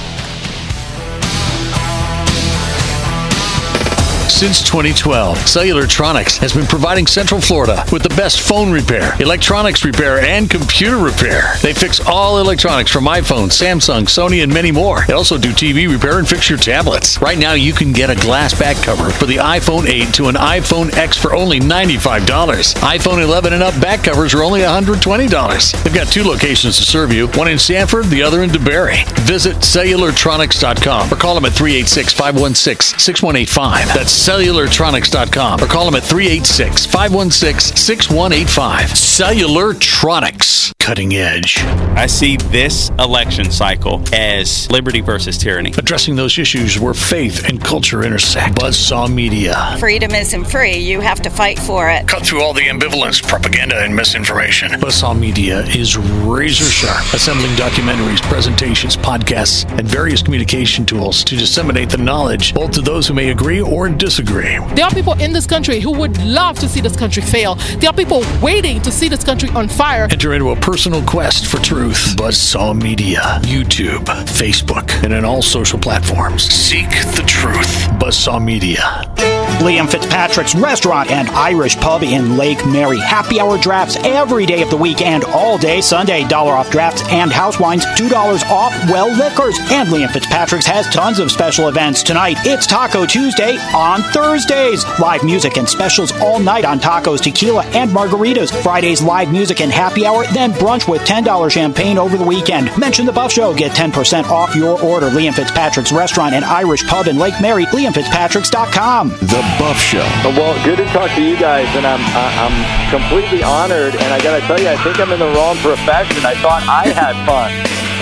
Since 2012, Cellulartronics has been providing Central Florida with the best phone repair, electronics repair, and computer repair. They fix all electronics from iPhone, Samsung, Sony, and many more. They also do TV repair and fix your tablets. Right now, you can get a glass back cover for the iPhone 8 to an iPhone X for only $95. iPhone 11 and up back covers are only $120. They've got two locations to serve you, one in Sanford, the other in DeBary. Visit cellulartronics.com or call them at 386 516 6185. That's cellulartronics.com or call them at 386 516 6185. Cellulartronics. Cutting edge. I see this election cycle as liberty versus tyranny. Addressing those issues where faith and culture intersect. Buzzsaw Media. Freedom isn't free. You have to fight for it. Cut through all the ambivalence, propaganda, and misinformation. Buzzsaw Media is razor sharp, assembling documentaries, presentations, podcasts, and various communication tools to disseminate the knowledge both to those who may agree or disagree disagree. There are people in this country who would love to see this country fail. There are people waiting to see this country on fire. Enter into a personal quest for truth. Buzzsaw Media, YouTube, Facebook, and in all social platforms. Seek the truth. Buzzsaw Media. Liam Fitzpatrick's restaurant and Irish pub in Lake Mary. Happy hour drafts every day of the week and all day Sunday. Dollar off drafts and house wines. $2 off well liquors. And Liam Fitzpatrick's has tons of special events tonight. It's Taco Tuesday on Thursdays. Live music and specials all night on tacos, tequila, and margaritas. Fridays, live music and happy hour, then brunch with $10 champagne over the weekend. Mention the Buff Show. Get 10% off your order. Liam Fitzpatrick's Restaurant and Irish Pub in Lake Mary. LiamFitzpatricks.com. The Buff Show. Well, good to talk to you guys, and I'm I- I'm completely honored. And I got to tell you, I think I'm in the wrong profession. I thought I had fun,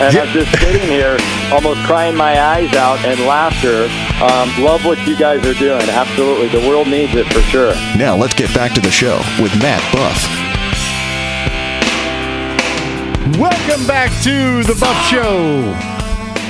and I'm just sitting here, almost crying my eyes out and laughter. Um, love what you guys are doing. Absolutely, the world needs it for sure. Now let's get back to the show with Matt Buff. Welcome back to the Buff Show.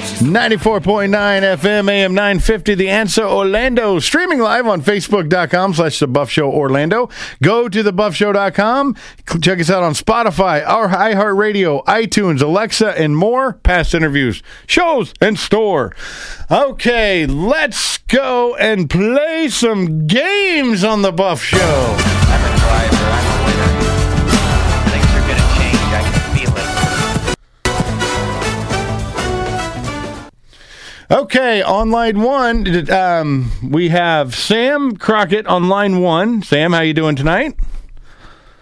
94.9 FM, AM 950, The Answer Orlando. Streaming live on Facebook.com slash The Buff Show Orlando. Go to TheBuffShow.com. Check us out on Spotify, our iHeartRadio, iTunes, Alexa, and more. Past interviews, shows, and store. Okay, let's go and play some games on The Buff Show. Okay, on line one, um, we have Sam Crockett on line one. Sam, how you doing tonight?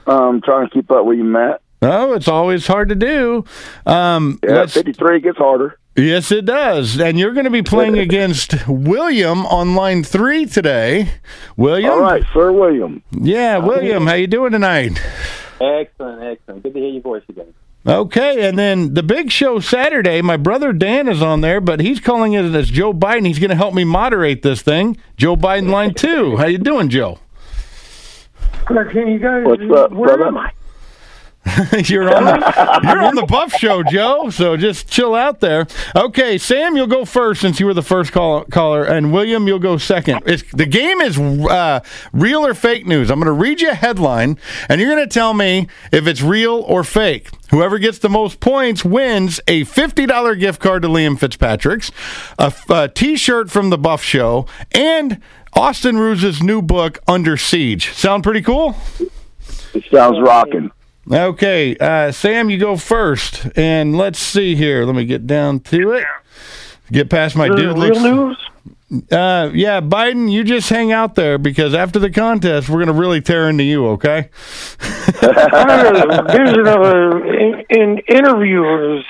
Um, trying to keep up with you, Matt. Oh, it's always hard to do. Um, Yeah, let's- 53 gets harder. yes, it does. And you're going to be playing against William on line three today. William, All right, Sir William. yeah, William, how you doing tonight? Excellent, excellent. Good to hear your voice again. Okay, and then the big show Saturday. My brother Dan is on there, but he's calling it as Joe Biden. He's going to help me moderate this thing. Joe Biden line two. How you doing, Joe? Can you guys? What's up, where brother? am I? you're on the you're on the Buff Show, Joe. So just chill out there. Okay, Sam, you'll go first since you were the first call, caller, and William, you'll go second. It's, the game is uh, real or fake news. I'm going to read you a headline, and you're going to tell me if it's real or fake. Whoever gets the most points wins a $50 gift card to Liam Fitzpatrick's, a a T-shirt from the Buff Show, and Austin Ruse's new book, Under Siege. Sound pretty cool? It sounds rocking. Okay, uh, Sam, you go first, and let's see here. Let me get down to it. Get past my Is dude. real news? Uh, yeah, Biden, you just hang out there because after the contest, we're gonna really tear into you. Okay? I vision of a in, in interviewers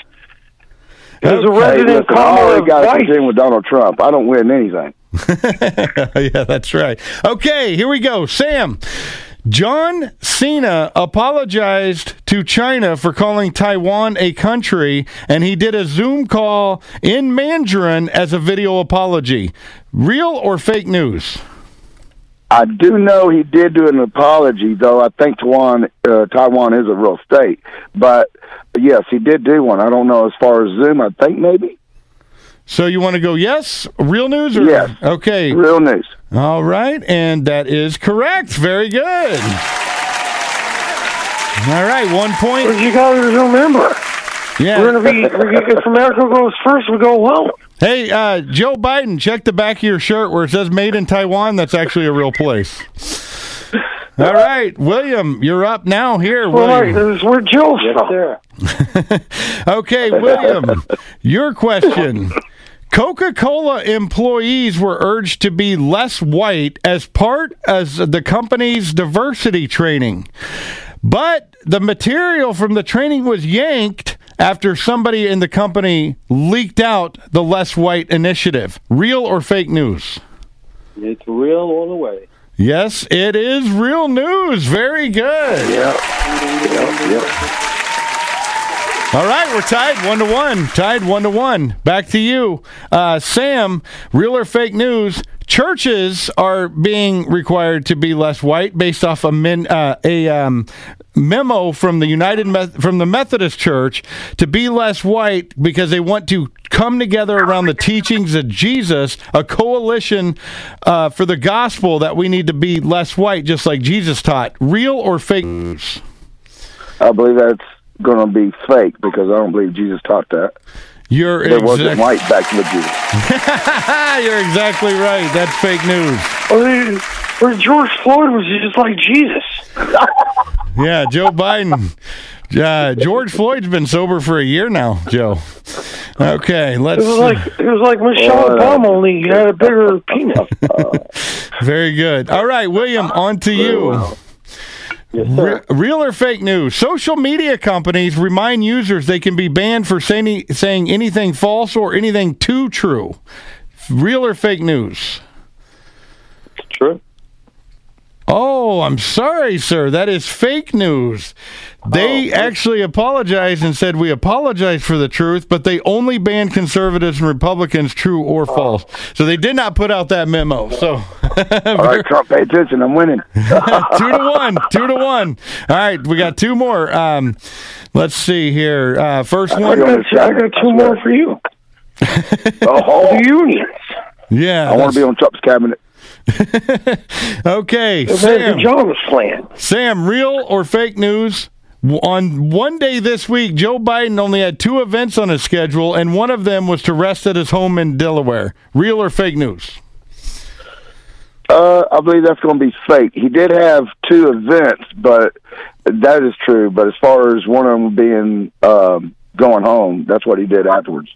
as a resident listen, I caller got a Vice. contend with Donald Trump. I don't win anything. yeah, that's right. Okay, here we go. Sam, John Cena apologized to China for calling Taiwan a country, and he did a Zoom call in Mandarin as a video apology. Real or fake news? I do know he did do an apology, though. I think Taiwan, uh, Taiwan is a real state. But yes, he did do one. I don't know as far as Zoom. I think maybe. So you want to go yes, real news or Yes. Okay, real news. All right, and that is correct. Very good. All right, one point. You guys remember? Yeah. We're gonna be. If America goes first, we go alone. Hey, uh, Joe Biden, check the back of your shirt where it says "Made in Taiwan." That's actually a real place. All right, William, you're up now. Here, All right, William. this is where Joe's from. Okay, William, your question. Coca Cola employees were urged to be less white as part as the company's diversity training. But the material from the training was yanked after somebody in the company leaked out the less white initiative. Real or fake news? It's real all the way. Yes, it is real news. Very good. All right, we're tied one to one. Tied one to one. Back to you, uh, Sam. Real or fake news? Churches are being required to be less white based off a uh, a um, memo from the United from the Methodist Church to be less white because they want to come together around the teachings of Jesus, a coalition uh, for the gospel that we need to be less white, just like Jesus taught. Real or fake news? I believe that's going to be fake because I don't believe Jesus taught that. You're There wasn't white back in the Jews. You're exactly right. That's fake news. Well, Where George Floyd was just like Jesus. Yeah, Joe Biden. Uh, George Floyd's been sober for a year now, Joe. Okay, let's. It was like it was like Michelle Oh, Obama, only had a bigger penis. Very good. All right, William, on to you. Re- real or fake news? Social media companies remind users they can be banned for saying, saying anything false or anything too true. Real or fake news? True. Oh, I'm sorry, sir. That is fake news. They actually apologized and said, We apologize for the truth, but they only banned conservatives and Republicans, true or false. So they did not put out that memo. So, All right, Trump, pay attention. I'm winning. two to one. Two to one. All right, we got two more. Um, let's see here. Uh, first I one. got, I got two more for you. Oh, The unions. Yeah. I want to be on Trump's cabinet. Okay, Sam. Jones plan. Sam, real or fake news? On one day this week, Joe Biden only had two events on his schedule, and one of them was to rest at his home in Delaware. Real or fake news? Uh, I believe that's going to be fake. He did have two events, but that is true. But as far as one of them being um, going home, that's what he did afterwards.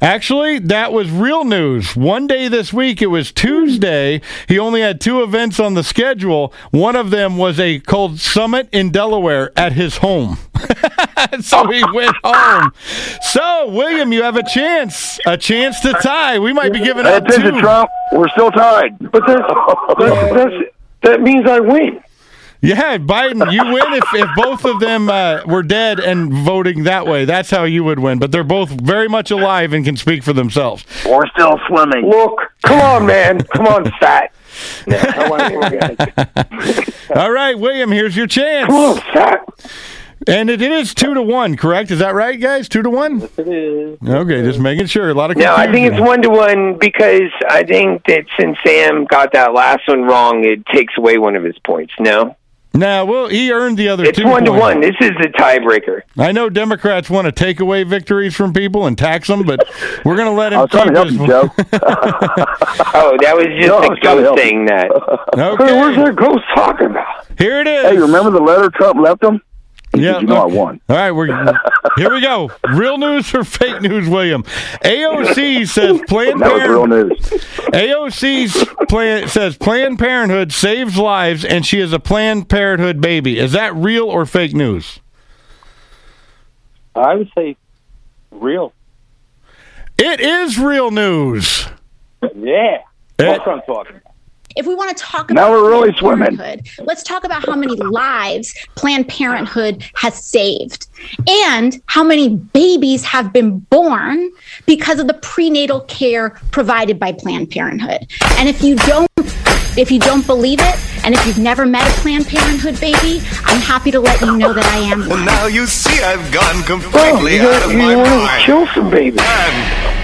Actually, that was real news. One day this week, it was Tuesday. He only had two events on the schedule. One of them was a cold Summit in Delaware at his home. so he went home. So, William, you have a chance. A chance to tie. We might be giving up two. Trump. We're still tied. But that's, that's, that's that means I win. Yeah, Biden, you win if, if both of them uh, were dead and voting that way. That's how you would win. But they're both very much alive and can speak for themselves. We're still swimming. Look, come on, man, come on, fat. No, I All right, William, here's your chance. Come on, fat. And it is two to one, correct? Is that right, guys? Two to one? It is. Okay, just making sure. A lot of No, I think it's one to one because I think that since Sam got that last one wrong, it takes away one of his points. No, Now, well, he earned the other it's two. one to one. This is the tiebreaker. I know Democrats want to take away victories from people and tax them, but we're going to let him I was trying to help you, Joe. Oh, that was just No, I a was trying to ghost help saying that. Okay. Where's that ghost talking about? Here it is. Hey, remember the letter Trump left him? He Yeah, said, you know I won. All right, we're here. We go. Real news or fake news, William? AOC says Planned That was real Parenthood. news. AOC's plan says Planned Parenthood saves lives, and she is a Planned Parenthood baby. Is that real or fake news? I would say real. It is real news. Yeah. That's what I'm talking about. If we want to talk Now about we're really Planned swimming. Parenthood, let's talk about how many lives Planned Parenthood has saved and how many babies have been born because of the prenatal care provided by Planned Parenthood. And if you don't if you don't believe it, and if you've never met a Planned Parenthood baby, I'm happy to let you know that I am Well, Now you see I've gone Bro, completely you, out of you my want to mind. kill some babies.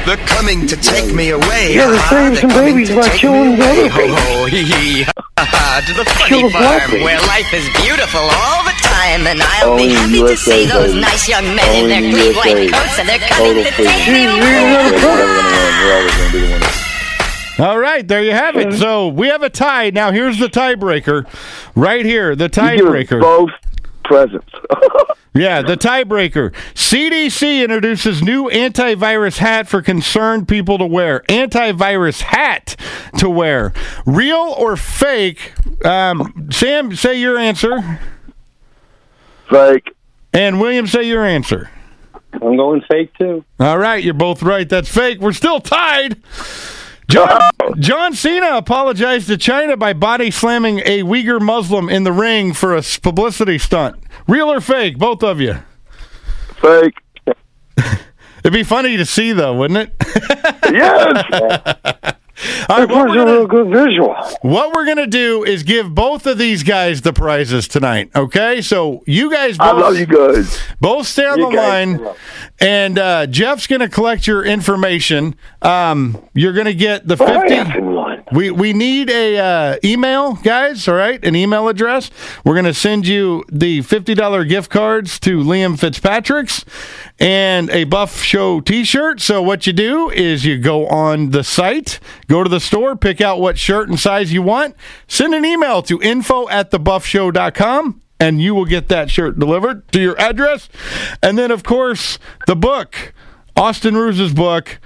And they're coming to take me away. You gotta Ah, save they're some coming babies to by take killing me the away. other babies. Ho, ho, hee, hee, ha, ha, to the Kill funny the farm baby. where life is beautiful all the time, and I'll Only be happy USA, to see those nice young men in their clean white coats, and they're coming Total to take me away. you We're gotta never going to win. We're always going to be the winners. All right, there you have it. So we have a tie. Now here's the tiebreaker, right here. The You give tiebreaker. both presents. Yeah, the tiebreaker. CDC introduces new antivirus hat for concerned people to wear. Antivirus hat to wear. Real or fake? Um, Sam, say your answer. Fake. And William, say your answer. I'm going fake too. All right, you're both right. That's fake. We're still tied. John, John Cena apologized to China by body slamming a Uyghur Muslim in the ring for a publicity stunt. Real or fake? Both of you. Fake. It'd be funny to see, though, wouldn't it? Yes. All right, what we're gonna- real good visual. What we're gonna do is give both of these guys the prizes tonight. Okay, so you guys, both, I love you guys. both stay on You the guys line, and uh, Jeff's gonna collect your information. Um, you're gonna get the fifty. We we need a uh, email, guys. All right, an email address. We're gonna send you the fifty dollar gift cards to Liam Fitzpatrick's and a Buff Show T-shirt. So what you do is you go on the site, go to the store, pick out what shirt and size you want, send an email to info at thebuffshow.com and you will get that shirt delivered to your address. And then, of course, the book Austin Ruse's book,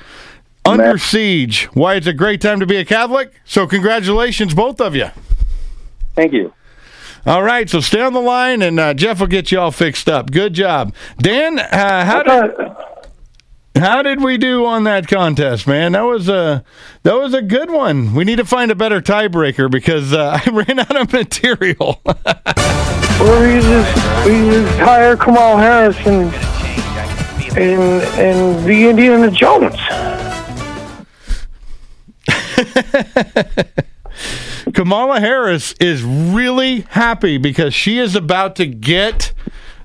Under Siege Why It's a Great Time to Be a Catholic. So, congratulations, both of you. Thank you. All right, so stay on the line, and uh, Jeff will get you all fixed up. Good job, Dan. Uh, how did how did we do on that contest, man? That was a that was a good one. We need to find a better tiebreaker because uh, I ran out of material. Well, we just we just hire Kamal Harris and and and be Indiana Jones. Kamala Harris is really happy because she is about to get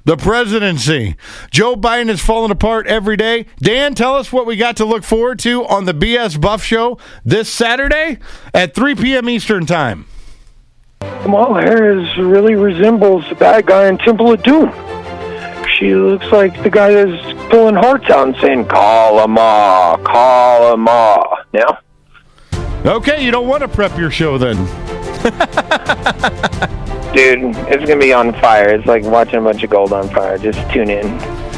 the presidency. Joe Biden is falling apart every day. Dan, tell us what we got to look forward to on the BS Buff Show this Saturday at 3 p.m. Eastern Time. Kamala Harris really resembles the bad guy in Temple of Doom. She looks like the guy that's pulling hearts out and saying, "Call him ma, call him ma." Now, Okay, you don't want to prep your show then. Dude, it's gonna be on fire. It's like watching a bunch of gold on fire. Just tune in.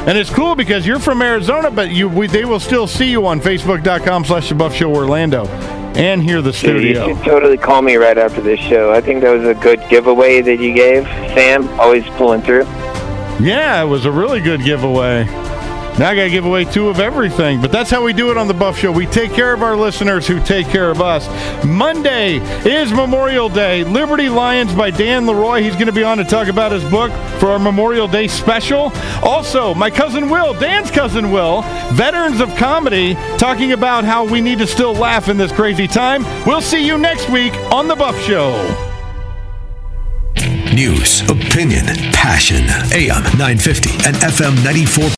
And it's cool because you're from Arizona, but you we, they will still see you on Facebook.com slash The Buff Show Orlando and hear the Dude, studio. you should totally call me right after this show. I think that was a good giveaway that you gave. Sam, always pulling through. Yeah, it was a really good giveaway. Now I got to give away two of everything, but that's how we do it on the Buff Show. We take care of our listeners who take care of us. Monday is Memorial Day. Liberty Lions by Dan Leroy. He's going to be on to talk about his book for our Memorial Day special. Also, my cousin Will, Dan's cousin Will, veterans of comedy, talking about how we need to still laugh in this crazy time. We'll see you next week on the Buff Show. News, opinion, passion. AM 950 and FM 94.